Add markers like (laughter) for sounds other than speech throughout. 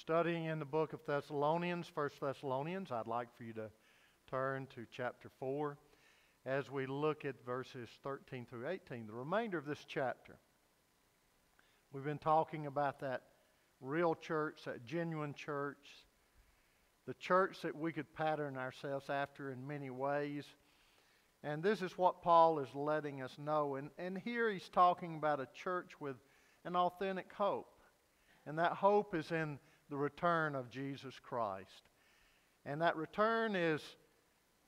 studying in the book of Thessalonians, First Thessalonians, I'd like for you to turn to chapter 4 as we look at verses 13 through 18, the remainder of this chapter. We've been talking about that real church, that genuine church, the church that we could pattern ourselves after in many ways. And this is what Paul is letting us know. And, and here he's talking about a church with an authentic hope. And that hope is in the return of Jesus Christ. And that return is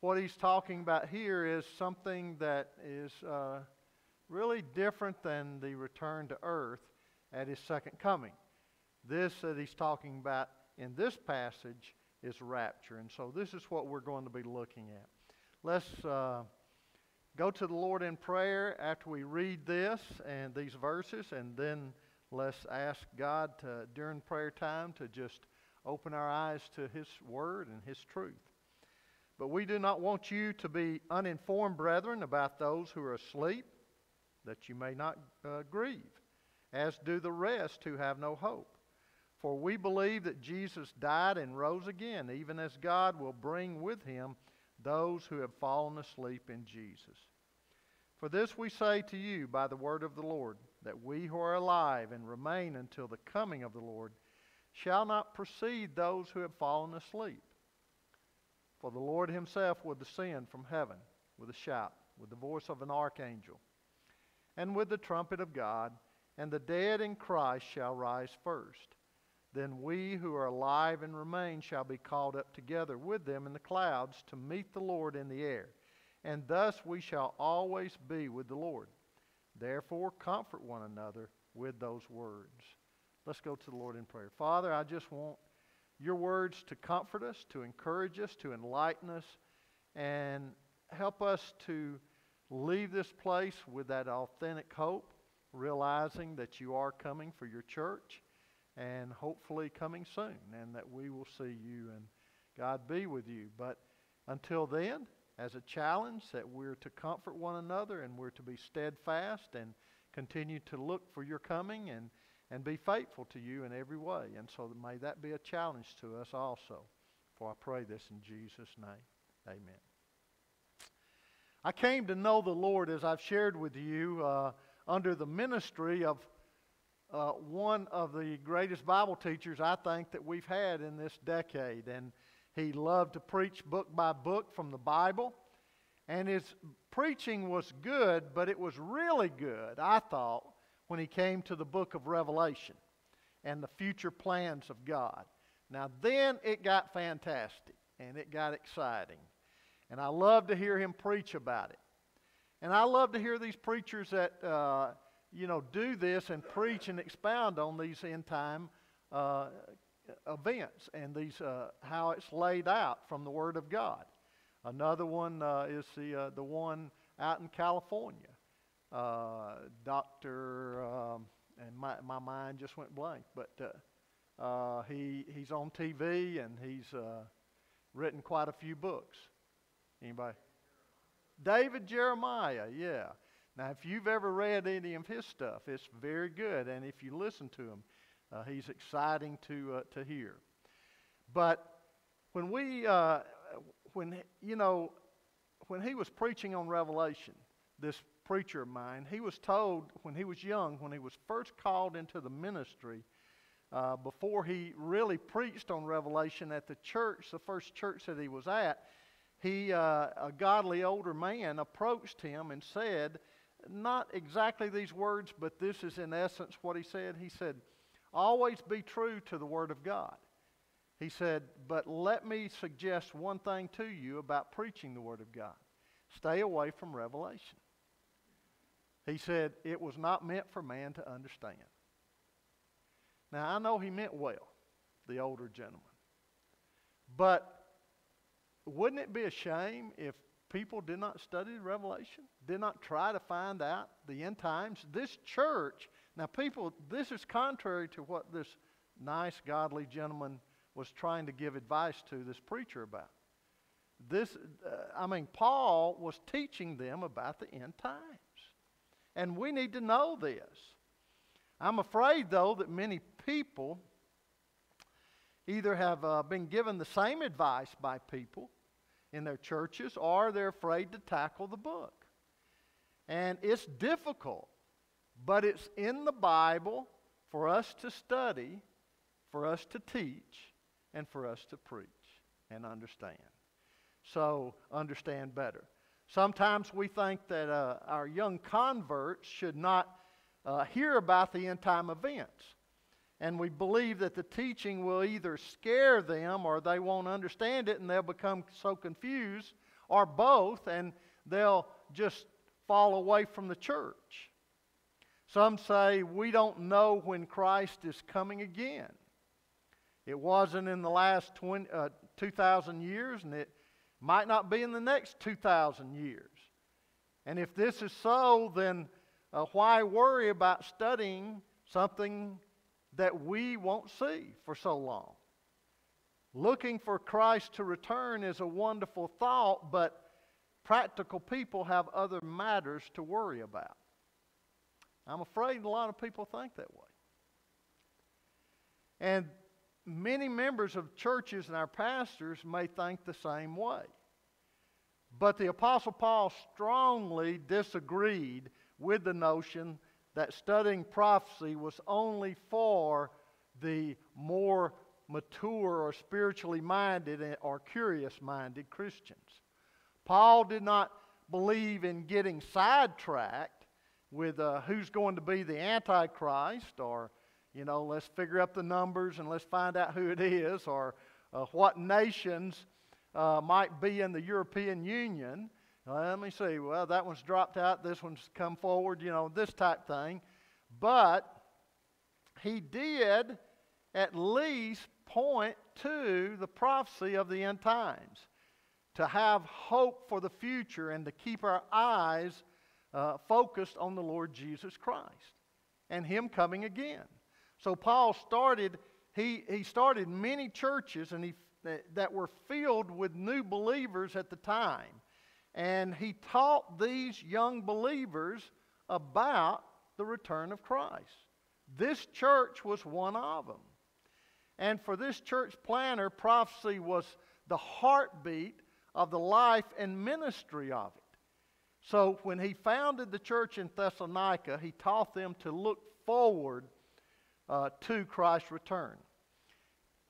what he's talking about here is something that is uh, really different than the return to earth at his second coming. This that he's talking about in this passage is rapture. And so this is what we're going to be looking at. Let's uh, go to the Lord in prayer after we read this and these verses, and then let's ask God to, during prayer time to just open our eyes to His Word and His truth. But we do not want you to be uninformed, brethren, about those who are asleep, that you may not uh, grieve, as do the rest who have no hope. For we believe that Jesus died and rose again, even as God will bring with him those who have fallen asleep in Jesus. For this we say to you by the word of the Lord, that we who are alive and remain until the coming of the Lord shall not precede those who have fallen asleep. For the Lord himself will descend from heaven with a shout, with the voice of an archangel, and with the trumpet of God, and the dead in Christ shall rise first. Then we who are alive and remain shall be called up together with them in the clouds to meet the Lord in the air. And thus we shall always be with the Lord. Therefore, comfort one another with those words. Let's go to the Lord in prayer. Father, I just want your words to comfort us, to encourage us, to enlighten us, and help us to leave this place with that authentic hope, realizing that you are coming for your church and hopefully coming soon, and that we will see you and God be with you. But until then, as a challenge, that we're to comfort one another and we're to be steadfast and continue to look for your coming and, and be faithful to you in every way. And so may that be a challenge to us also. For I pray this in Jesus' name. Amen. I came to know the Lord, as I've shared with you, uh, under the ministry of uh, one of the greatest Bible teachers I think that we've had in this decade. And he loved to preach book by book from the Bible. And his preaching was good, but it was really good, I thought, when he came to the book of Revelation and the future plans of God. Now, then it got fantastic and it got exciting. And I love to hear him preach about it. And I love to hear these preachers that uh, you know, do this and preach and expound on these end time uh, events and these uh, how it's laid out from the Word of God. Another one uh, is the uh, the one out in California. Uh, Doctor, um, and my my mind just went blank, but uh, he he's on TV and he's written quite a few books. Anybody? David Jeremiah, yeah. Now, if you've ever read any of his stuff, it's very good. And if you listen to him, uh, he's exciting to, uh, to hear. But when we, uh, when, you know, when he was preaching on Revelation, this preacher of mine, he was told when he was young, when he was first called into the ministry, uh, before he really preached on Revelation at the church, the first church that he was at, he, uh, a godly older man, approached him and said, not exactly these words, but this is in essence what he said. He said, Always be true to the Word of God. He said, But let me suggest one thing to you about preaching the Word of God stay away from revelation. He said, It was not meant for man to understand. Now, I know he meant well, the older gentleman. But wouldn't it be a shame if people did not study Revelation, did not try to find out the end times. This church, now, people, this is contrary to what this nice, godly gentleman was trying to give advice to this preacher about. This, uh, I mean, Paul was teaching them about the end times. And we need to know this. I'm afraid, though, that many people either have uh, been given the same advice by people in their churches or they're afraid to tackle the book. And it's difficult, but it's in the Bible for us to study, for us to teach, and for us to preach and understand. So, understand better. Sometimes we think that uh, our young converts should not uh, hear about the end time events. And we believe that the teaching will either scare them or they won't understand it and they'll become so confused, or both, and they'll just fall away from the church. Some say we don't know when Christ is coming again. It wasn't in the last 20, uh, 2,000 years, and it might not be in the next 2,000 years. And if this is so, then uh, why worry about studying something that we won't see for so long? Looking for Christ to return is a wonderful thought, but practical people have other matters to worry about. I'm afraid a lot of people think that way. And many members of churches and our pastors may think the same way. But the Apostle Paul strongly disagreed with the notion that studying prophecy was only for the more mature or spiritually minded or curious minded Christians. Paul did not believe in getting sidetracked with uh, who's going to be the Antichrist or you know, let's figure up the numbers and let's find out who it is or uh, what nations uh, might be in the European Union. let me see. Well, that one's dropped out. This one's come forward, you know, this type thing. But he did at least point to the prophecy of the end times to have hope for the future and to keep our eyes uh, focused on the Lord Jesus Christ and Him coming again. So Paul started, he, he started many churches and he, that were filled with new believers at the time. And he taught these young believers about the return of Christ. This church was one of them. And for this church planter, prophecy was the heartbeat of the life and ministry of it. So when he founded the church in Thessalonica, he taught them to look forward uh, to Christ's return.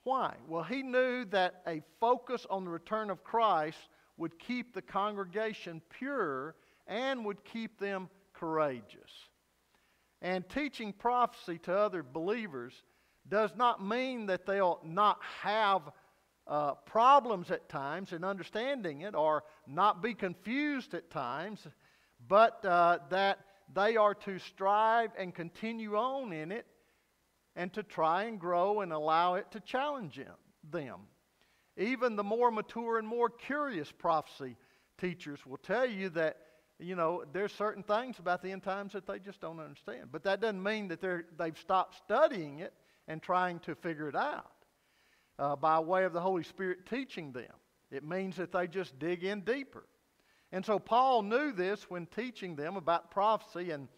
Why? Well, he knew that a focus on the return of Christ would keep the congregation pure and would keep them courageous. And teaching prophecy to other believers does not mean that they'll not have uh, problems at times in understanding it or not be confused at times, but uh, that they are to strive and continue on in it and to try and grow and allow it to challenge them. Even the more mature and more curious prophecy teachers will tell you that, you know, there's certain things about the end times that they just don't understand. But that doesn't mean that they're, they've stopped studying it and trying to figure it out uh, by way of the Holy Spirit teaching them. It means that they just dig in deeper. And so Paul knew this when teaching them about prophecy, and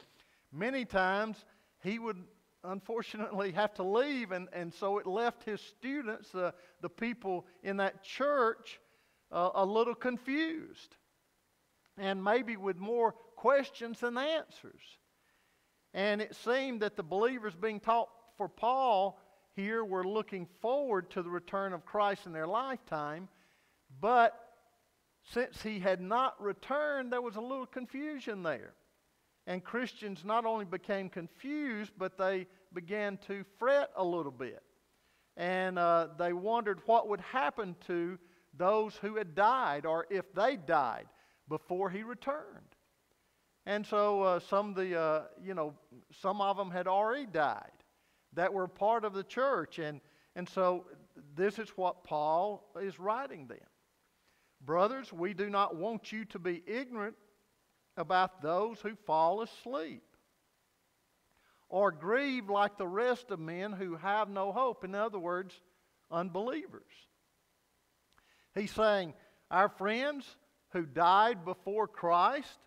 many times he would unfortunately have to leave, and, and so it left his students, uh, the people in that church, uh, a little confused and maybe with more questions than answers. And it seemed that the believers being taught for Paul here were looking forward to the return of Christ in their lifetime, but since he had not returned, there was a little confusion there. And Christians not only became confused, but they began to fret a little bit. And uh, they wondered what would happen to those who had died or if they died before he returned. And so uh, some the, uh, you know, some of them had already died that were part of the church. And, and so this is what Paul is writing them. Brothers, we do not want you to be ignorant about those who fall asleep or grieve like the rest of men who have no hope. In other words, unbelievers. He's saying, Our friends who died before Christ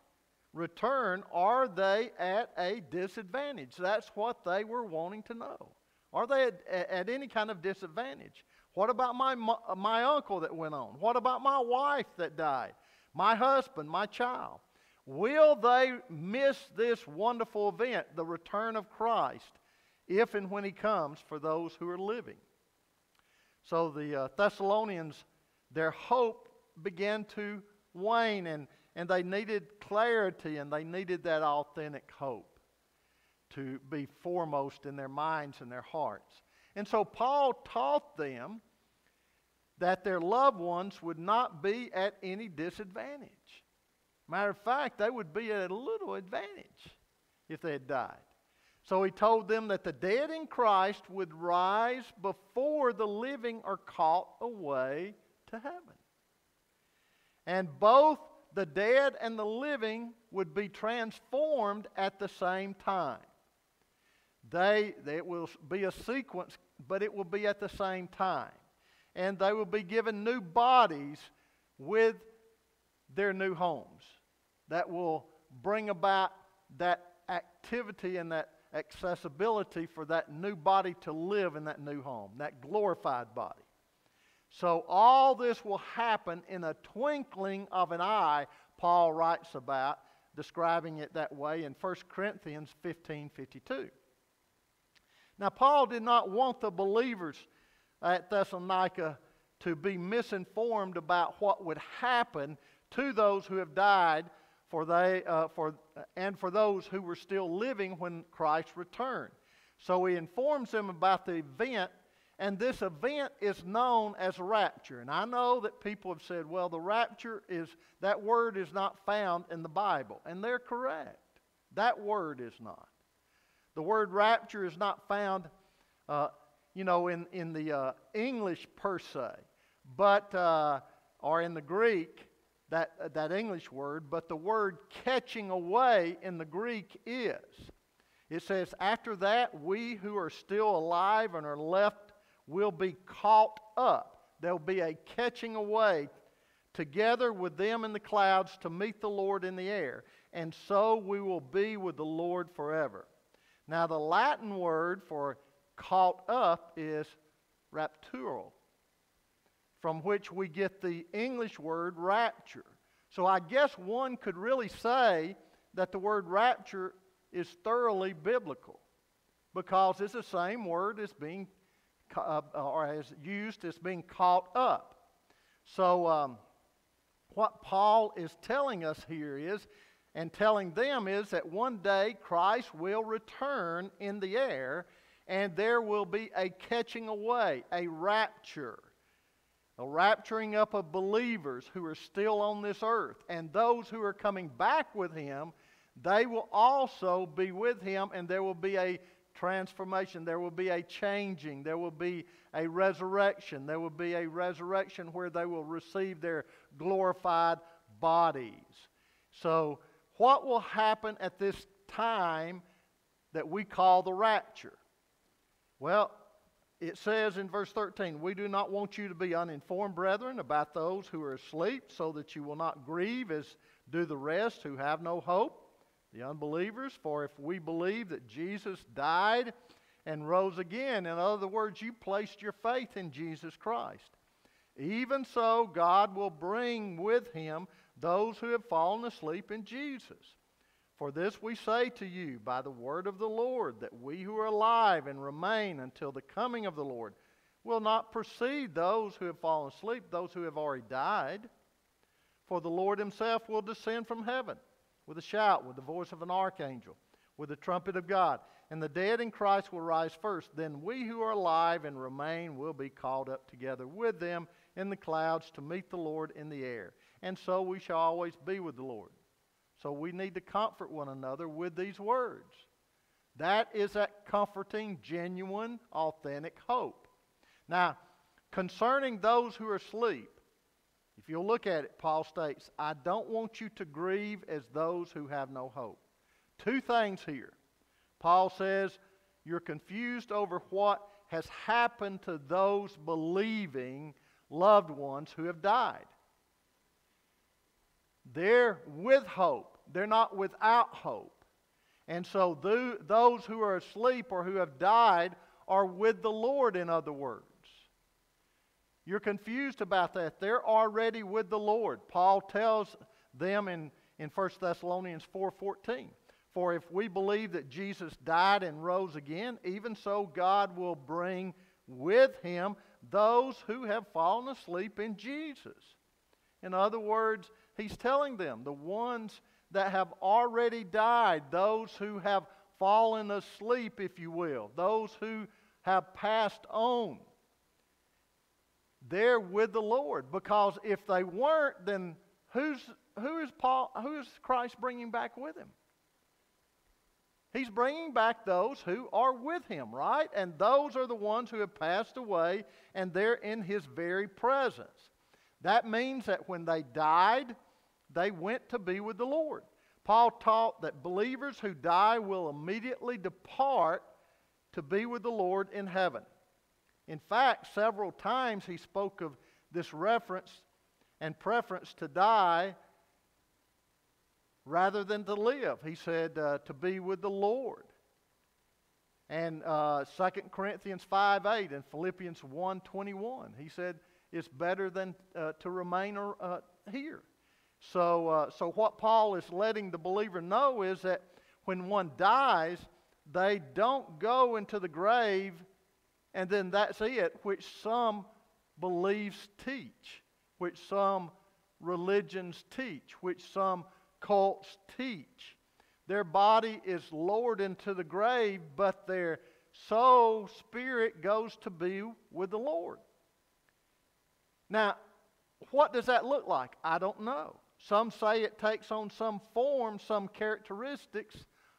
return, are they at a disadvantage? That's what they were wanting to know. Are they at, at any kind of disadvantage? What about my, my uncle that went on? What about my wife that died? My husband, my child? Will they miss this wonderful event, the return of Christ, if and when he comes for those who are living? So the uh, Thessalonians, their hope began to wane, and, and they needed clarity and they needed that authentic hope to be foremost in their minds and their hearts. And so Paul taught them that their loved ones would not be at any disadvantage. Matter of fact, they would be at a little advantage if they had died. So he told them that the dead in Christ would rise before the living are caught away to heaven. And both the dead and the living would be transformed at the same time. They, it will be a sequence, but it will be at the same time. And they will be given new bodies with their new homes that will bring about that activity and that accessibility for that new body to live in that new home, that glorified body. So all this will happen in a twinkling of an eye, Paul writes about, describing it that way in 1 Corinthians 15 52. Now, Paul did not want the believers at Thessalonica to be misinformed about what would happen to those who have died for they, uh, for, and for those who were still living when Christ returned. So he informs them about the event, and this event is known as rapture. And I know that people have said, well, the rapture is, that word is not found in the Bible. And they're correct. That word is not. The word rapture is not found, uh, you know, in, in the uh, English per se, but, uh, or in the Greek that, that English word, but the word catching away in the Greek is. It says, After that, we who are still alive and are left will be caught up. There'll be a catching away together with them in the clouds to meet the Lord in the air. And so we will be with the Lord forever. Now, the Latin word for caught up is raptural, from which we get the English word rapture. So I guess one could really say that the word rapture is thoroughly biblical because it's the same word as being uh, or as used as being caught up. So um, what Paul is telling us here is, and telling them is that one day Christ will return in the air and there will be a catching away, a rapture a rapturing up of believers who are still on this earth. And those who are coming back with him, they will also be with him, and there will be a transformation. There will be a changing. There will be a resurrection. There will be a resurrection where they will receive their glorified bodies. So, what will happen at this time that we call the rapture? Well, it says in verse 13, We do not want you to be uninformed, brethren, about those who are asleep, so that you will not grieve as do the rest who have no hope, the unbelievers. For if we believe that Jesus died and rose again, in other words, you placed your faith in Jesus Christ, even so God will bring with him those who have fallen asleep in Jesus. For this we say to you by the word of the Lord, that we who are alive and remain until the coming of the Lord will not precede those who have fallen asleep, those who have already died. For the Lord himself will descend from heaven with a shout, with the voice of an archangel, with the trumpet of God. And the dead in Christ will rise first. Then we who are alive and remain will be called up together with them in the clouds to meet the Lord in the air. And so we shall always be with the Lord. So we need to comfort one another with these words. That is that comforting, genuine, authentic hope. Now, concerning those who are asleep, if you'll look at it, Paul states, I don't want you to grieve as those who have no hope. Two things here. Paul says, You're confused over what has happened to those believing loved ones who have died. They're with hope, they're not without hope. And so, those who are asleep or who have died are with the Lord, in other words. You're confused about that. They're already with the Lord. Paul tells them in, in 1 Thessalonians 4:14, "For if we believe that Jesus died and rose again, even so God will bring with him those who have fallen asleep in Jesus." In other words, he's telling them, the ones that have already died, those who have fallen asleep, if you will, those who have passed on, they're with the Lord. Because if they weren't, then who's, who, is Paul, who is Christ bringing back with him? He's bringing back those who are with him, right? And those are the ones who have passed away, and they're in his very presence. That means that when they died, they went to be with the Lord. Paul taught that believers who die will immediately depart to be with the Lord in heaven. In fact, several times he spoke of this reference and preference to die rather than to live. He said uh, to be with the Lord. And uh, 2 Corinthians 5 8 and Philippians 1 21, he said it's better than uh, to remain uh, here. So, uh, so, what Paul is letting the believer know is that when one dies, they don't go into the grave and then that's it, which some beliefs teach, which some religions teach, which some cults teach. Their body is lowered into the grave, but their soul, spirit goes to be with the Lord. Now, what does that look like? I don't know. Some say it takes on some form, some characteristics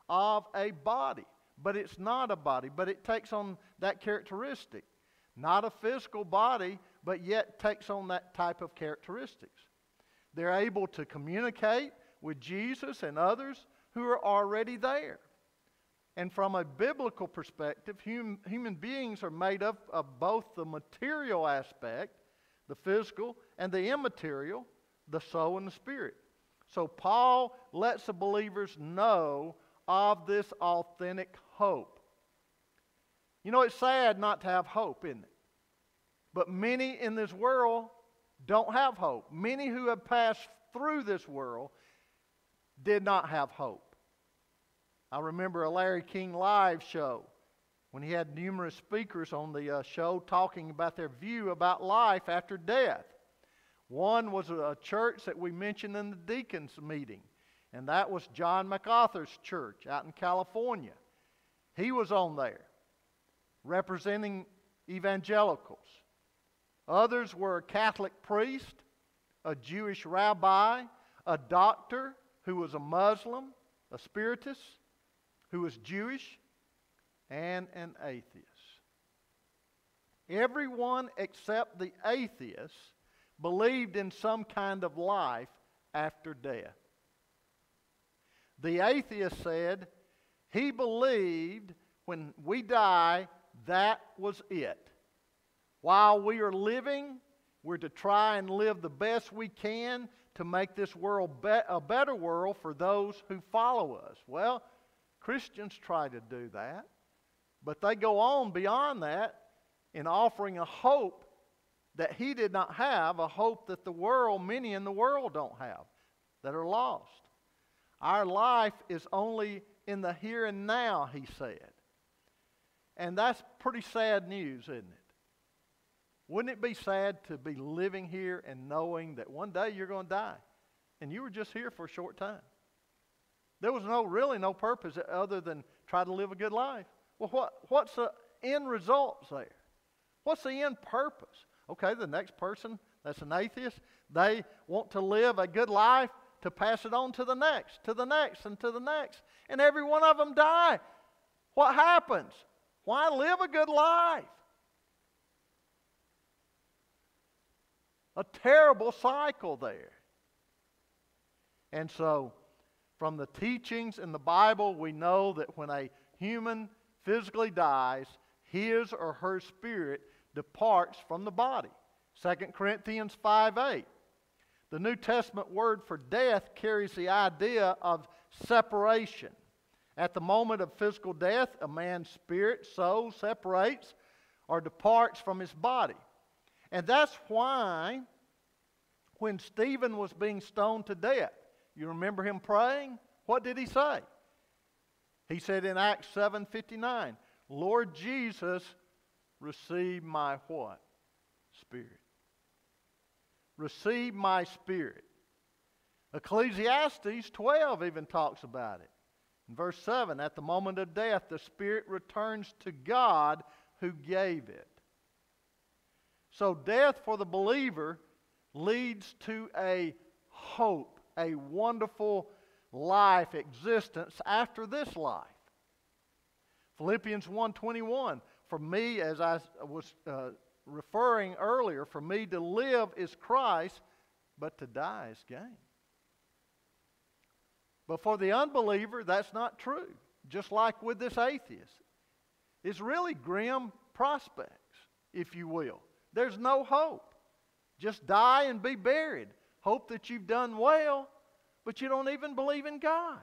of a body but it's not a body, but it takes on that characteristic. Not a physical body, but yet takes on that type of characteristics. They're able to communicate with Jesus and others who are already there. And from a biblical perspective, hum, human beings are made up of both the material aspect, the physical, and the immaterial, the soul and the spirit. So Paul lets the believers know of this authentic hope. You know, it's sad not to have hope, isn't it? But many in this world don't have hope. Many who have passed through this world did not have hope. I remember a Larry King live show when he had numerous speakers on the uh, show talking about their view about life after death. One was a church that we mentioned in the deacons meeting and that was John MacArthur's church out in California. He was on there representing evangelicals. Others were a Catholic priest, a Jewish rabbi, a doctor who was a Muslim, a spiritist who was Jewish, and an atheist. Everyone except the atheist believed in some kind of life after death. The atheist said he believed when we die, that was it. While we are living, we're to try and live the best we can to make this world be- a better world for those who follow us. Well, Christians try to do that, but they go on beyond that in offering a hope that he did not have, a hope that the world, many in the world don't have, that are lost. Our life is only in the here and now, he said. And that's pretty sad news, isn't it? Wouldn't it be sad to be living here and knowing that one day you're going to die and you were just here for a short time? There was no really no purpose other than try to live a good life. Well, what, what's the end results there? What's the end purpose? Okay, the next person that's an atheist, they want to live a good life to pass it on to the next, to the next, and to the next. And every one of them die. What happens? Why live a good life? A terrible cycle there. And so, from the teachings in the Bible, we know that when a human physically dies, his or her spirit departs from the body. 2 Corinthians 5 8. The New Testament word for death carries the idea of separation. At the moment of physical death, a man's spirit, soul separates or departs from his body. And that's why when Stephen was being stoned to death, you remember him praying? What did he say? He said in Acts 7:59, "Lord Jesus, receive my what? Spirit. Receive my spirit." Ecclesiastes 12 even talks about it. In verse 7, at the moment of death, the spirit returns to God who gave it. So, death for the believer leads to a hope, a wonderful life, existence after this life. Philippians 1:21 For me as I was uh, referring earlier, for me to live is Christ, but to die is gain. But for the unbeliever, that's not true. Just like with this atheist. It's really grim prospects, if you will. There's no hope. Just die and be buried. Hope that you've done well, but you don't even believe in God.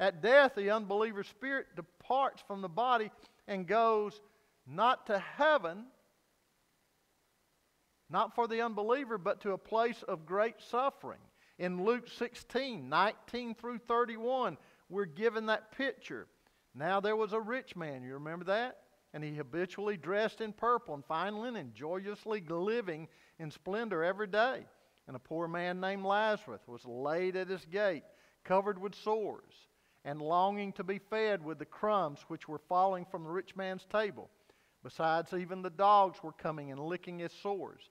At death, the unbeliever's spirit departs from the body and goes not to heaven, not for the unbeliever, but to a place of great suffering. In Luke 16, 19 through 31, we're given that picture. Now there was a rich man, you remember that? And he habitually dressed in purple and fine linen, joyously living in splendor every day. And a poor man named Lazarus was laid at his gate, covered with sores, and longing to be fed with the crumbs which were falling from the rich man's table. Besides, even the dogs were coming and licking his sores.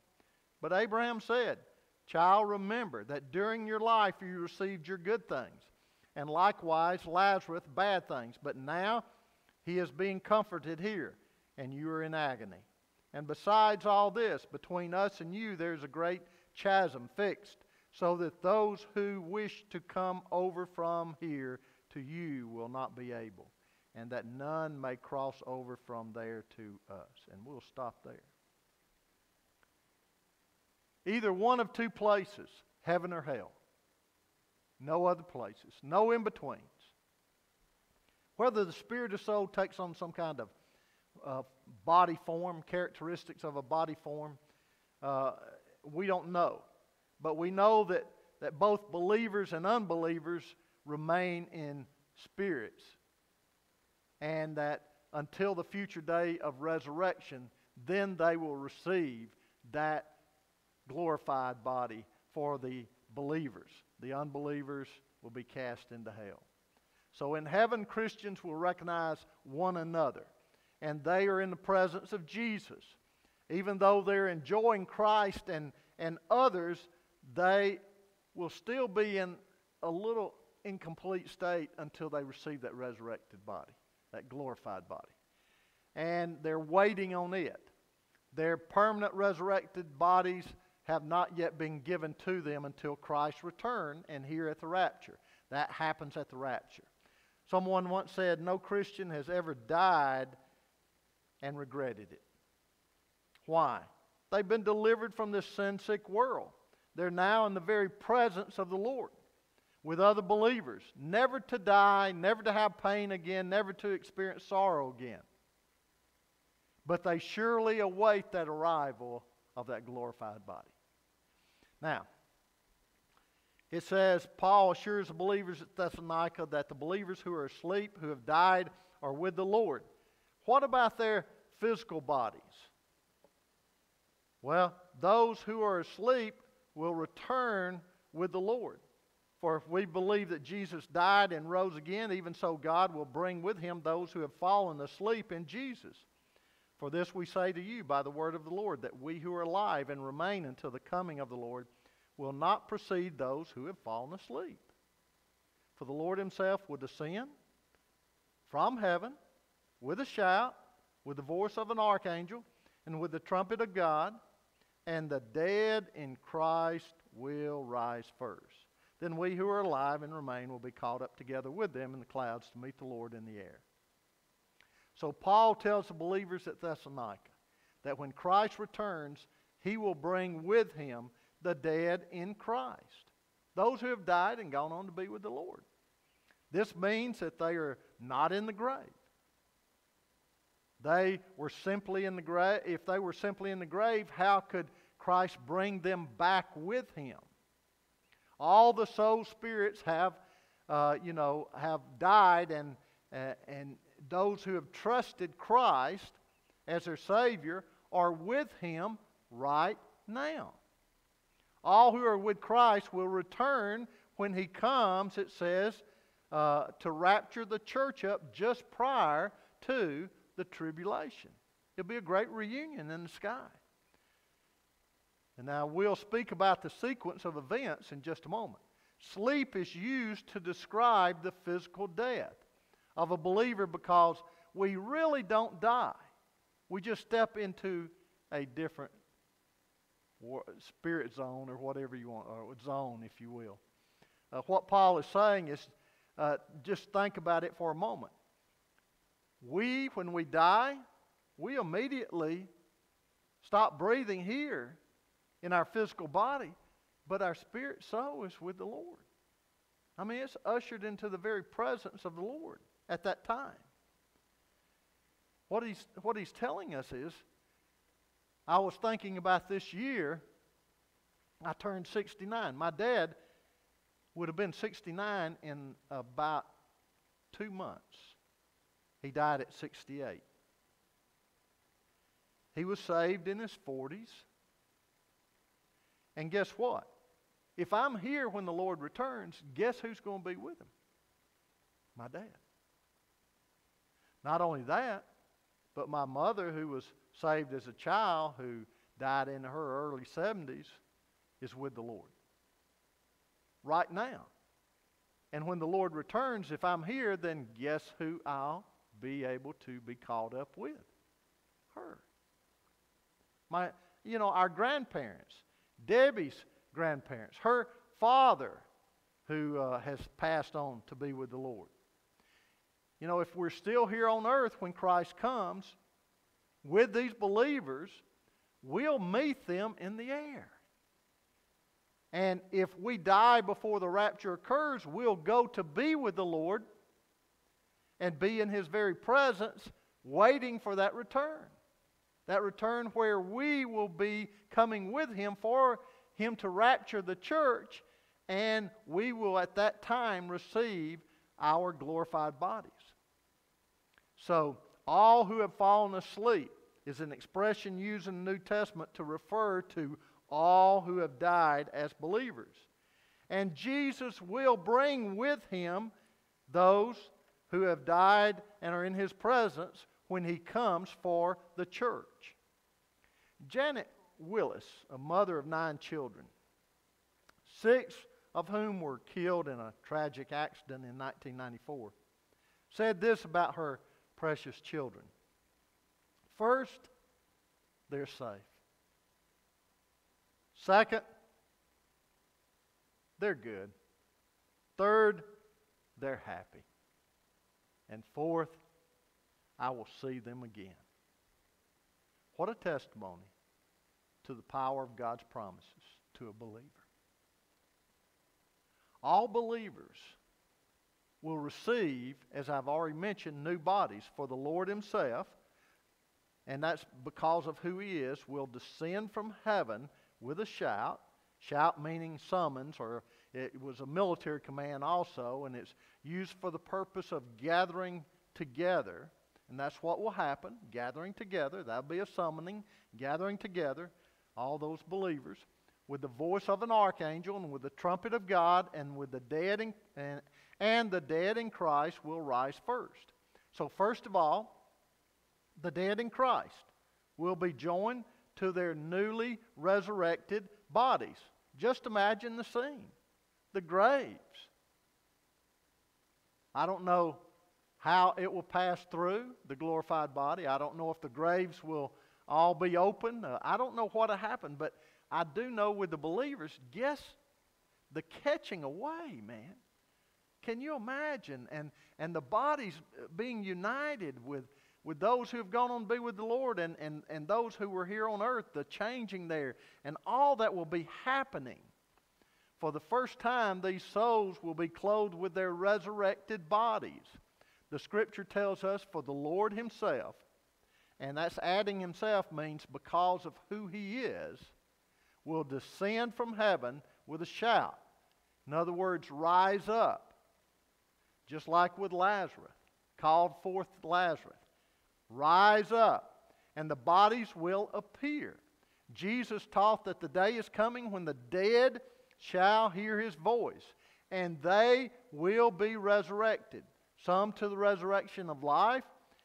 But Abraham said, Child, remember that during your life you received your good things, and likewise Lazarus bad things. But now he is being comforted here, and you are in agony. And besides all this, between us and you there's a great chasm fixed, so that those who wish to come over from here to you will not be able, and that none may cross over from there to us. And we'll stop there. Either one of two places, heaven or hell. No other places, no in betweens. Whether the spirit or soul takes on some kind of uh, body form, characteristics of a body form, uh, we don't know. But we know that, that both believers and unbelievers remain in spirits. And that until the future day of resurrection, then they will receive that glorified body for the believers. The unbelievers will be cast into hell. So in heaven, Christians will recognize one another, and they are in the presence of Jesus. Even though they're enjoying Christ and, and others, they will still be in a little incomplete state until they receive that resurrected body, that glorified body. And they're waiting on it. Their permanent resurrected bodies have not yet been given to them until Christ's return and here at the rapture. That happens at the rapture. Someone once said, No Christian has ever died and regretted it. Why? They've been delivered from this sin sick world. They're now in the very presence of the Lord with other believers, never to die, never to have pain again, never to experience sorrow again. But they surely await that arrival of that glorified body. Now, it says, Paul assures the believers at Thessalonica that the believers who are asleep, who have died, are with the Lord. What about their physical bodies? Well, those who are asleep will return with the Lord. For if we believe that Jesus died and rose again, even so God will bring with him those who have fallen asleep in Jesus. For this we say to you by the word of the Lord, that we who are alive and remain until the coming of the Lord will not precede those who have fallen asleep. For the Lord himself will descend from heaven with a shout, with the voice of an archangel, and with the trumpet of God, and the dead in Christ will rise first. Then we who are alive and remain will be caught up together with them in the clouds to meet the Lord in the air. So Paul tells the believers at Thessalonica that when Christ returns, he will bring with him the dead in Christ, those who have died and gone on to be with the Lord. This means that they are not in the grave. They were simply in the grave. If they were simply in the grave, how could Christ bring them back with him? All the soul spirits have, uh, you know, have died, and, uh, and those who have trusted Christ as their Savior are with him right now. All who are with Christ will return when he comes, it says, uh, to rapture the church up just prior to the tribulation. It'll be a great reunion in the sky. And now we'll speak about the sequence of events in just a moment. Sleep is used to describe the physical death of a believer because we really don't die. We just step into a different spirit zone or whatever you want, or zone, if you will. Uh, what Paul is saying is uh, just think about it for a moment. We, when we die, we immediately stop breathing here in our physical body, but our spirit soul is with the Lord. I mean, it's ushered into the very presence of the Lord at that time. What he's, what he's telling us is I was thinking about this year. I turned 69. My dad would have been 69 in about two months. He died at 68. He was saved in his 40s. And guess what? If I'm here when the Lord returns, guess who's going to be with him? My dad. Not only that, but my mother, who was saved as a child, who died in her early 70s, is with the Lord right now. And when the Lord returns, if I'm here, then guess who I'll be able to be caught up with? Her. My, you know, our grandparents, Debbie's grandparents, her father, who uh, has passed on to be with the Lord. You know, if we're still here on earth when Christ comes with these believers, we'll meet them in the air. And if we die before the rapture occurs, we'll go to be with the Lord and be in His very presence, waiting for that return. That return where we will be coming with Him for Him to rapture the church, and we will at that time receive our glorified bodies. So, all who have fallen asleep is an expression used in the New Testament to refer to all who have died as believers. And Jesus will bring with him those who have died and are in his presence when he comes for the church. Janet Willis, a mother of nine children, six of whom were killed in a tragic accident in 1994, said this about her precious children. First, they're safe. Second, they're good. Third, they're happy. And fourth, I will see them again. What a testimony to the power of God's promises to a believer. All believers will receive, as I've already mentioned, new bodies, for the Lord Himself, and that's because of who He is, will descend from heaven with a shout. Shout meaning summons, or it was a military command also, and it's used for the purpose of gathering together. And that's what will happen gathering together. That'll be a summoning, gathering together, all those believers, with the voice of an archangel, and with the trumpet of God, and with the dead and, and the dead in Christ will rise first. So, first of all, the dead in Christ will be joined to their newly resurrected bodies. Just imagine the scene the graves. I don't know how it will pass through the glorified body. I don't know if the graves will all be open. Uh, I don't know what will happen, but I do know with the believers, guess the catching away, man. Can you imagine? And, and the bodies being united with, with those who have gone on to be with the Lord and, and, and those who were here on earth, the changing there, and all that will be happening. For the first time, these souls will be clothed with their resurrected bodies. The scripture tells us, for the Lord Himself, and that's adding Himself means because of who He is, will descend from heaven with a shout. In other words, rise up. Just like with Lazarus, called forth Lazarus. Rise up, and the bodies will appear. Jesus taught that the day is coming when the dead shall hear his voice, and they will be resurrected, some to the resurrection of life,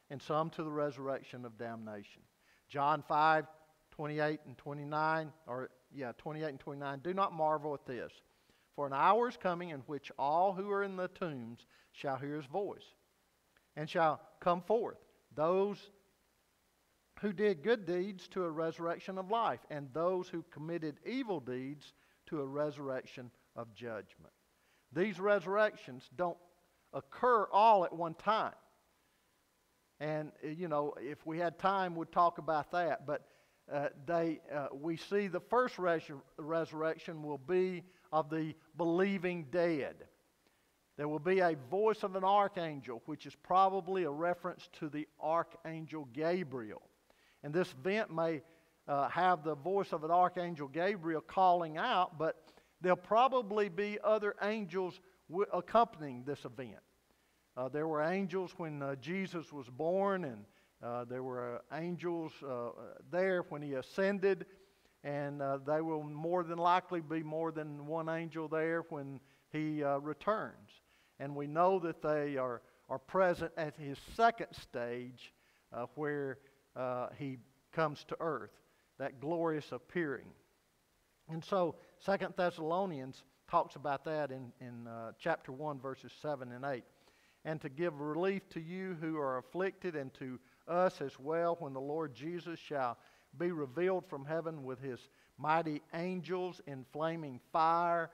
and some to the resurrection of damnation. John 5, 28 and 29, or yeah, 28 and 29. Do not marvel at this, for an hour is coming in which all who are in the tombs shall hear his voice, and shall come forth, those who did good deeds to a resurrection of life, and those who committed evil deeds to a resurrection of judgment. These resurrections don't occur all at one time. And, uh, you know, if we had time, we'd talk about that. But uh, they, uh, we see the first resur- resurrection will be of the believing dead. There will be a voice of an archangel, which is probably a reference to the archangel Gabriel. And this event may uh, have the voice of an archangel Gabriel calling out, but there'll probably be other angels w- accompanying this event. Uh, there were angels when uh, Jesus was born, and uh, there were uh, angels uh, there when he ascended, and uh, they will more than likely be more than one angel there when he uh, returns. And we know that they are, are present at his second stage uh, where he comes to earth that glorious appearing. And so Second Thessalonians talks about that in, in uh, chapter 1, verses 7 and 8. And to give relief to you who are afflicted, and to us as well, when the Lord Jesus shall be revealed from heaven with his mighty angels in flaming fire,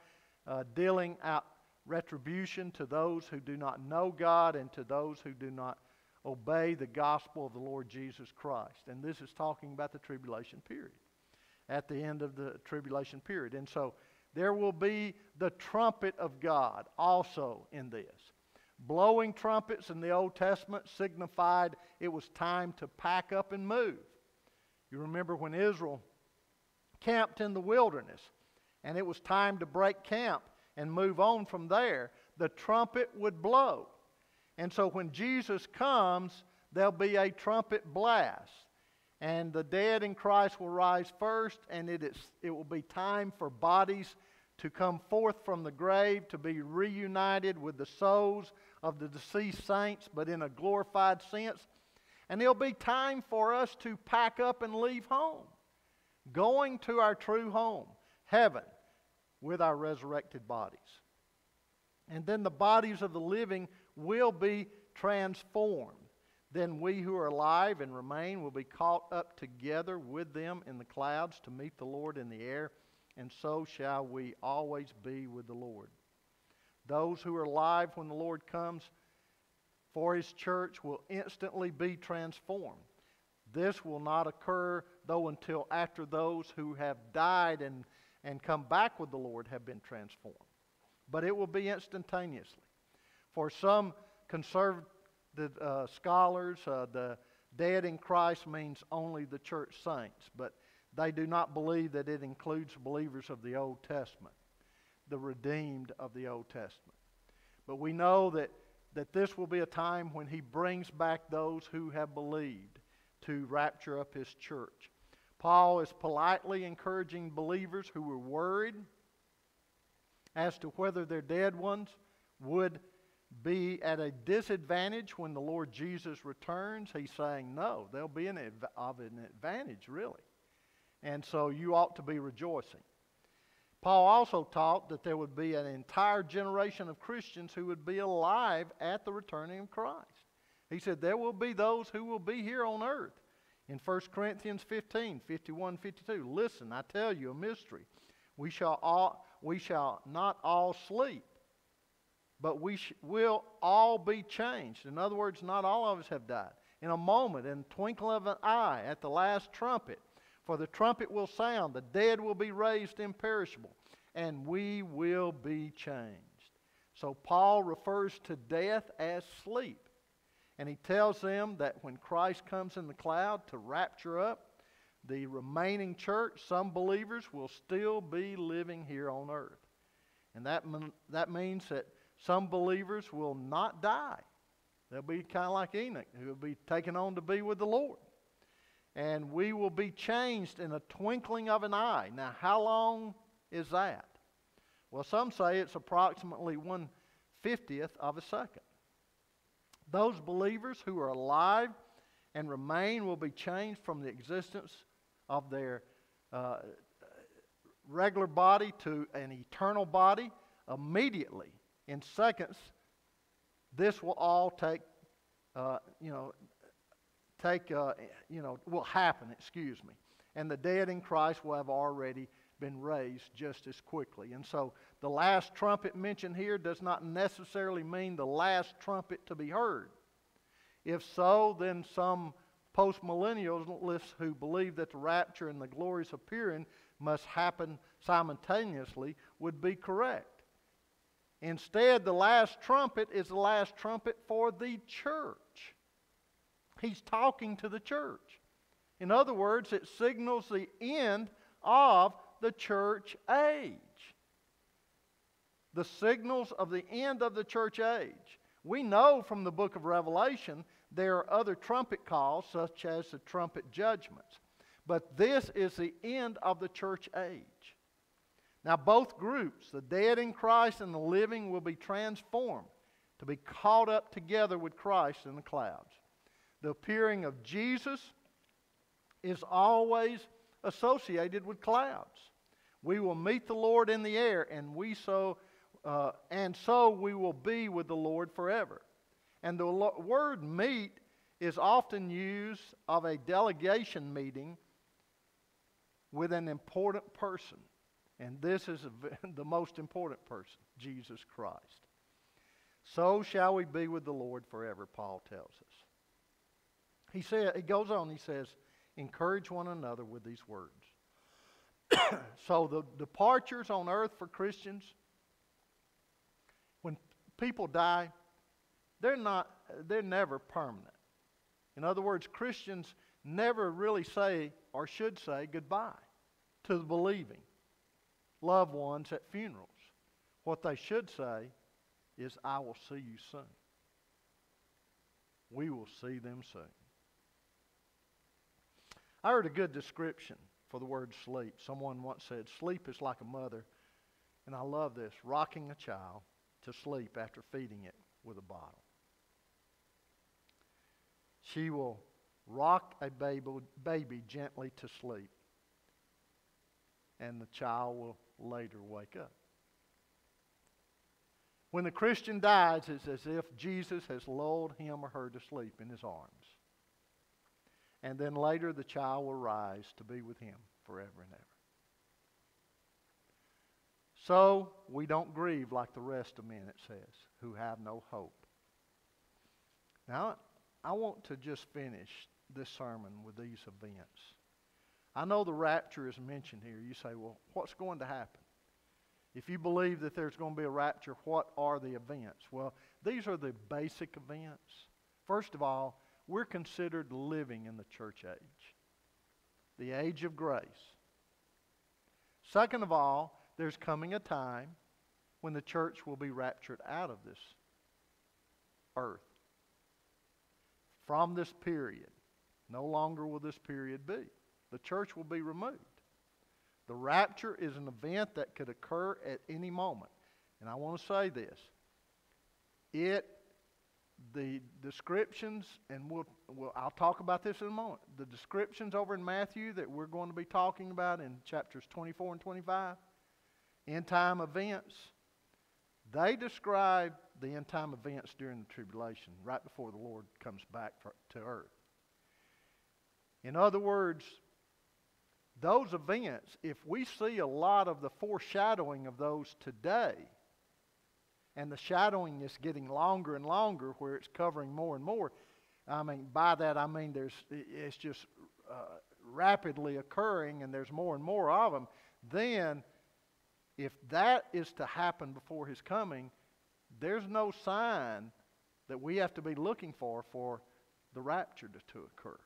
uh, dealing out retribution to those who do not know God and to those who do not obey the gospel of the Lord Jesus Christ. And this is talking about the tribulation period, at the end of the tribulation period. And so there will be the trumpet of God also in this. Blowing trumpets in the Old Testament signified it was time to pack up and move. You remember when Israel camped in the wilderness and it was time to break camp and move on from there, the trumpet would blow. And so when Jesus comes, there'll be a trumpet blast. And the dead in Christ will rise first, and it, is, it will be time for bodies to come forth from the grave to be reunited with the souls of the deceased saints, but in a glorified sense. And it'll be time for us to pack up and leave home, going to our true home, heaven, with our resurrected bodies. And then the bodies of the living will be transformed. Then we who are alive and remain will be caught up together with them in the clouds to meet the Lord in the air, and so shall we always be with the Lord. Those who are alive when the Lord comes for his church will instantly be transformed. This will not occur, though, until after those who have died and, and come back with the Lord have been transformed. But it will be instantaneously. For some conservative uh, scholars, uh, the dead in Christ means only the church saints, but they do not believe that it includes believers of the Old Testament, the redeemed of the Old Testament. But we know that, that this will be a time when he brings back those who have believed to rapture up his church. Paul is politely encouraging believers who were worried as to whether their dead ones would be at a disadvantage when the Lord Jesus returns? He's saying, no, they'll be an adv- of an advantage, really. And so you ought to be rejoicing. Paul also taught that there would be an entire generation of Christians who would be alive at the returning of Christ. He said, There will be those who will be here on earth. In 1 Corinthians 15, 51, 52, listen, I tell you a mystery. We shall, all, we shall not all sleep, but we sh- will all be changed. In other words, not all of us have died. In a moment, in the twinkle of an eye, at the last trumpet, for the trumpet will sound, the dead will be raised imperishable, and we will be changed. So Paul refers to death as sleep. And he tells them that when Christ comes in the cloud to rapture up the remaining church, some believers will still be living here on earth. And that, that means that some believers will not die. They'll be kind of like Enoch, who will be taken on to be with the Lord. And we will be changed in a twinkling of an eye. Now, how long is that? Well, some say it's approximately one fiftieth of a second. Those believers who are alive and remain will be changed from the existence of their uh, regular body to an eternal body immediately. In seconds, this will all take, uh, you know, take, uh, you know, will happen, excuse me. And the dead in Christ will have already been raised just as quickly. And so the last trumpet mentioned here does not necessarily mean the last trumpet to be heard. If so, then some postmillennialists who believe that the rapture and the glorious appearing must happen simultaneously would be correct. Instead, the last trumpet is the last trumpet for the church. He's talking to the church. In other words, it signals the end of the church age. The signals of the end of the church age. We know from the book of Revelation there are other trumpet calls, such as the trumpet judgments. But this is the end of the church age. Now, both groups, the dead in Christ and the living, will be transformed to be caught up together with Christ in the clouds. The appearing of Jesus is always associated with clouds. We will meet the Lord in the air, and we so uh, and so we will be with the Lord forever. And the lo- word meet is often used of a delegation meeting with an important person. And this is a, (laughs) the most important person, Jesus Christ. So shall we be with the Lord forever, Paul tells us. He said, he goes on, he says, encourage one another with these words. (coughs) so the departures on earth for Christians, when people die, they're not they're never permanent. In other words, Christians never really say or should say goodbye to the believing loved ones at funerals. What they should say is, I will see you soon. We will see them soon. I heard a good description for the word sleep. Someone once said, Sleep is like a mother, and I love this, rocking a child to sleep after feeding it with a bottle. She will rock a baby, gently to sleep, and the child will later wake up. When the Christian dies, it's as if Jesus has lulled him or her to sleep in his arms. And then later the child will rise to be with him forever and ever. So we don't grieve like the rest of men, it says, who have no hope. Now, I want to just finish this sermon with these events. I know the rapture is mentioned here. You say, well, what's going to happen? If you believe that there's going to be a rapture, what are the events? Well, these are the basic events. First of all, we're considered living in the church age, the age of grace. Second of all, there's coming a time when the church will be raptured out of this earth. From this period, no longer will this period be. The church will be removed. The rapture is an event that could occur at any moment. And I want to say this. It the descriptions, and we'll, we'll, I'll talk about this in a moment. The descriptions over in Matthew that we're going to be talking about in chapters 24 and 25, end time events, They describe the end time events during the tribulation, right before the Lord comes back for, to earth. In other words, those events, if we see a lot of the foreshadowing of those today, and the shadowing is getting longer and longer where it's covering more and more, I mean, by that I mean there's, it's just uh, rapidly occurring and there's more and more of them, then if that is to happen before his coming, there's no sign that we have to be looking for for the rapture to, to occur.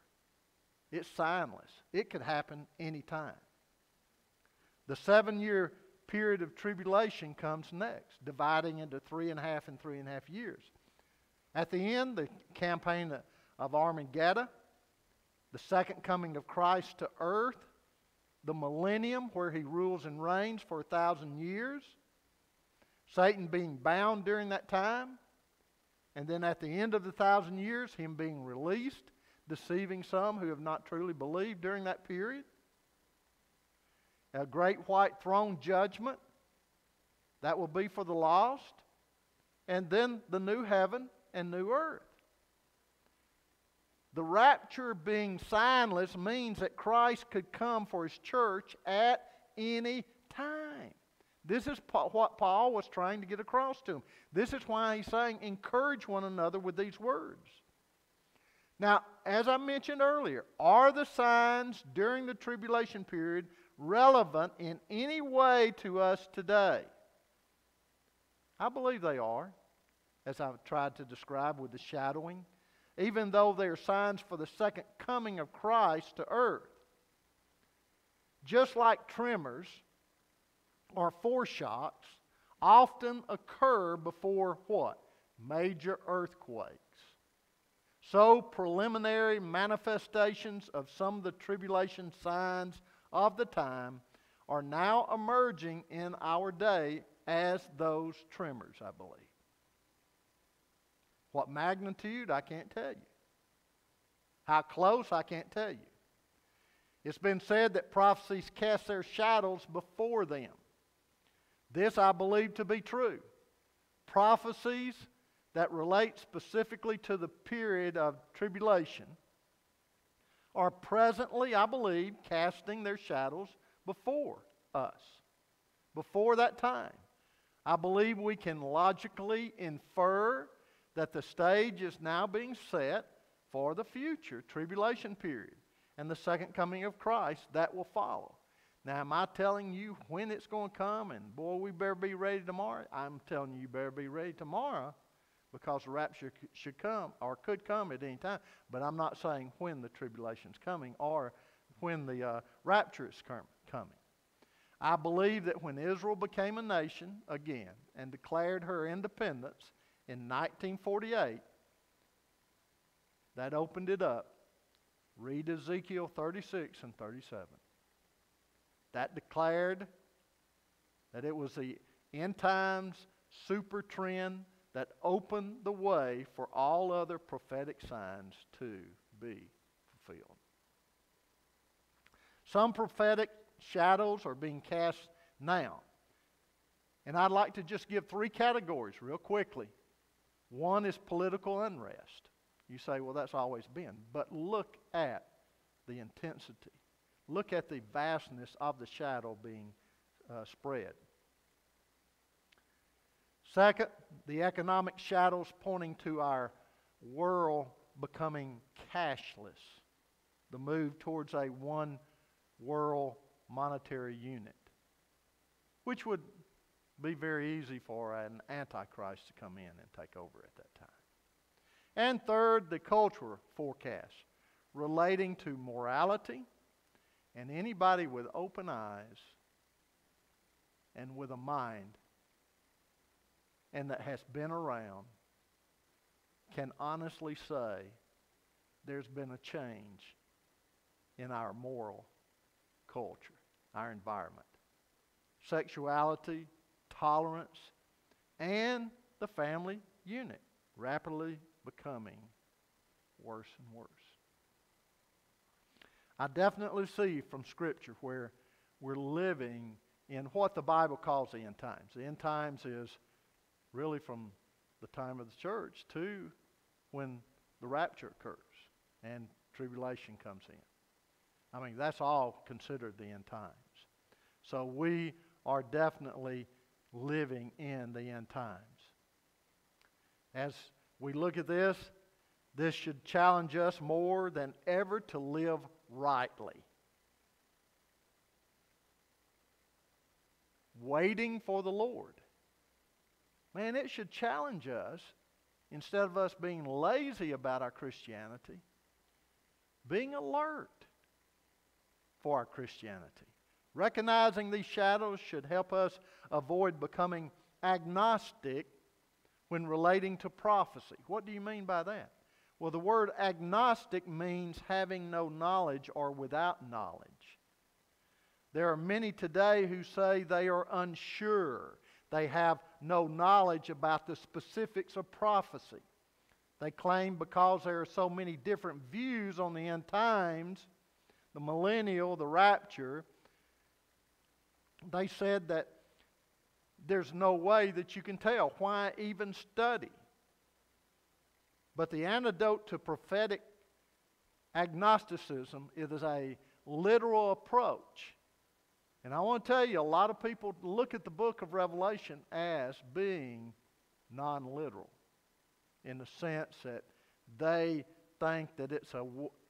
It's signless. It could happen anytime. The seven year period of tribulation comes next, dividing into three and a half and three and a half years. At the end, the campaign of Armageddon, the second coming of Christ to earth, the millennium where he rules and reigns for a thousand years, Satan being bound during that time, and then at the end of the thousand years, him being released, deceiving some who have not truly believed during that period. A great white throne judgment that will be for the lost, and then the new heaven and new earth. The rapture being signless means that Christ could come for his church at any time. This is what Paul was trying to get across to him. This is why he's saying, encourage one another with these words. Now, as I mentioned earlier, are the signs during the tribulation period relevant in any way to us today? I believe they are, as I've tried to describe with the shadowing even though they are signs for the second coming of Christ to earth. Just like tremors or foreshocks often occur before what? Major earthquakes. So, preliminary manifestations of some of the tribulation signs of the time are now emerging in our day as those tremors, I believe. What magnitude, I can't tell you. How close, I can't tell you. It's been said that prophecies cast their shadows before them. This I believe to be true. Prophecies that relate specifically to the period of tribulation are presently, I believe, casting their shadows before us, before that time. I believe we can logically infer that the stage is now being set for the future tribulation period and the second coming of Christ that will follow. Now, am I telling you when it's going to come and boy, we better be ready tomorrow? I'm telling you, you better be ready tomorrow because the rapture should come or could come at any time. But I'm not saying when the tribulation is coming or when the uh, rapture is coming. I believe that when Israel became a nation again and declared her independence, in 1948, that opened it up. Read Ezekiel 36 and 37. That declared that it was the end times super trend that opened the way for all other prophetic signs to be fulfilled. Some prophetic shadows are being cast now. And I'd like to just give three categories real quickly one is political unrest. You say, well, that's always been. But look at the intensity. Look at the vastness of the shadow being uh, spread. Second, the economic shadows pointing to our world becoming cashless, the move towards a one world monetary unit, which would be very easy for an antichrist to come in and take over at that time. And third, the cultural forecast relating to morality and anybody with open eyes and with a mind and that has been around can honestly say there's been a change in our moral culture, our environment. Sexuality, tolerance, and the family unit rapidly becoming worse and worse. I definitely see from Scripture where we're living in what the Bible calls the end times. The end times is really from the time of the church to when the rapture occurs and tribulation comes in. I mean, that's all considered the end times. So we are definitely living in the end times. As we look at this, this should challenge us more than ever to live rightly. Waiting for the Lord. Man, it should challenge us instead of us being lazy about our Christianity, being alert for our Christianity. Recognizing these shadows should help us avoid becoming agnostic when relating to prophecy. What do you mean by that? Well, the word agnostic means having no knowledge or without knowledge. There are many today who say they are unsure. They have no knowledge about the specifics of prophecy. They claim because there are so many different views on the end times, the millennial, the rapture, they said that there's no way that you can tell. Why even study? But the antidote to prophetic agnosticism is a literal approach. And I want to tell you, a lot of people look at the book of Revelation as being non literal in the sense that they think that it's a,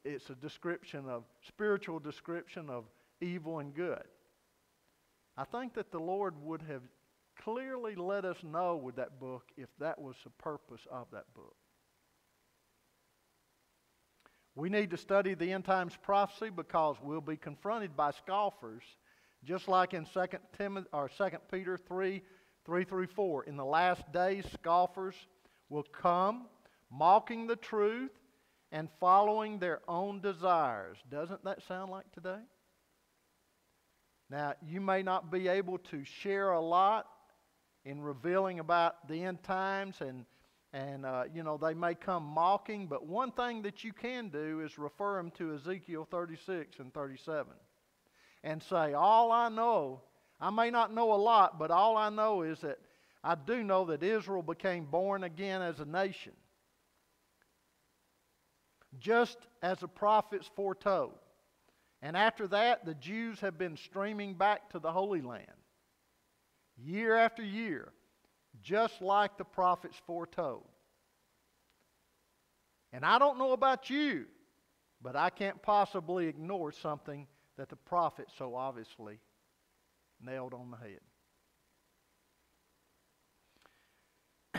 it's a description of, spiritual description of evil and good. I think that the Lord would have clearly let us know with that book if that was the purpose of that book. We need to study the end times prophecy because we'll be confronted by scoffers, just like in 2 Timothy or 2 Peter 3, 3 through 4. In the last days, scoffers will come, mocking the truth and following their own desires. Doesn't that sound like today? Now, you may not be able to share a lot in revealing about the end times, and, and uh, you know, they may come mocking, but one thing that you can do is refer them to Ezekiel 36 and 37 and say, All I know, I may not know a lot, but all I know is that I do know that Israel became born again as a nation. Just as the prophets foretold. And after that, the Jews have been streaming back to the Holy Land year after year, just like the prophets foretold. And I don't know about you, but I can't possibly ignore something that the prophet so obviously nailed on the head.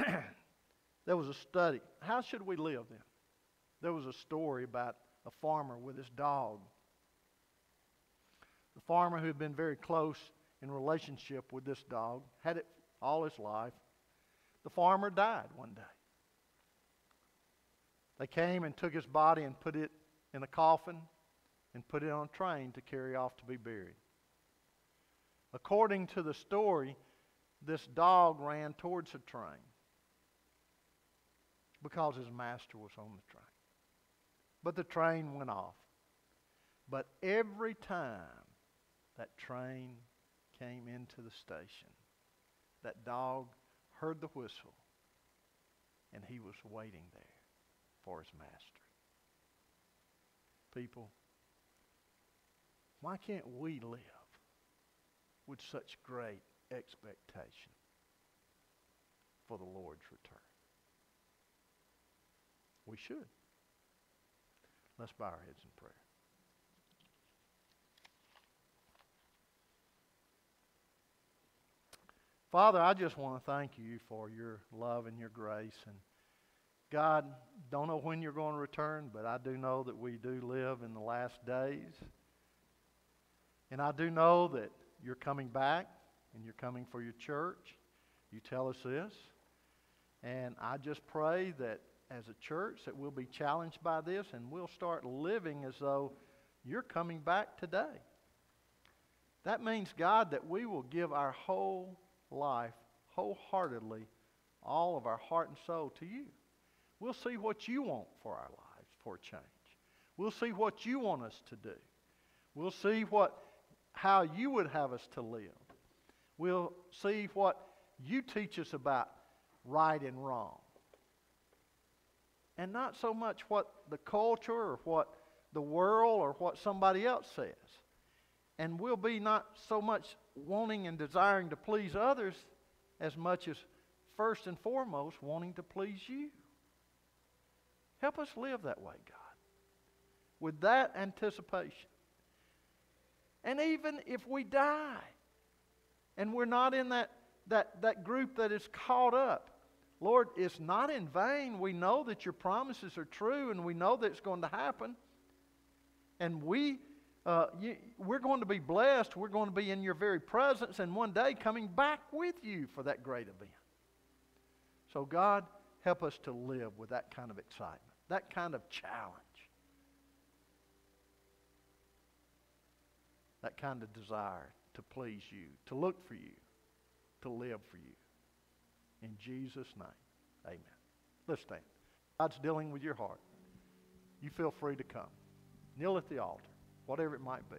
(clears throat) there was a study. How should we live then? There was a story about a farmer with his dog the farmer who had been very close in relationship with this dog, had it all his life. The farmer died one day. They came and took his body and put it in a coffin and put it on a train to carry off to be buried. According to the story, this dog ran towards the train because his master was on the train. But the train went off. But every time that train came into the station. That dog heard the whistle, and he was waiting there for his master. People, why can't we live with such great expectation for the Lord's return? We should. Let's bow our heads in prayer. Father, I just want to thank you for your love and your grace. And God, don't know when you're going to return, but I do know that we do live in the last days. And I do know that you're coming back and you're coming for your church. You tell us this. And I just pray that as a church that we'll be challenged by this and we'll start living as though you're coming back today. That means, God, that we will give our whole life wholeheartedly, all of our heart and soul to you. We'll see what you want for our lives for change. We'll see what you want us to do. We'll see what, how you would have us to live. We'll see what you teach us about right and wrong. And not so much what the culture or what the world or what somebody else says. And we'll be not so much wanting and desiring to please others as much as first and foremost wanting to please you. Help us live that way, God, with that anticipation. And even if we die and we're not in that, that, that group that is caught up, Lord, it's not in vain. We know that your promises are true and we know that it's going to happen. And we, uh, you, we're going to be blessed. We're going to be in your very presence and one day coming back with you for that great event. So, God, help us to live with that kind of excitement, that kind of challenge, that kind of desire to please you, to look for you, to live for you. In Jesus' name, amen. Let's stand. God's dealing with your heart. You feel free to come. Kneel at the altar, whatever it might be.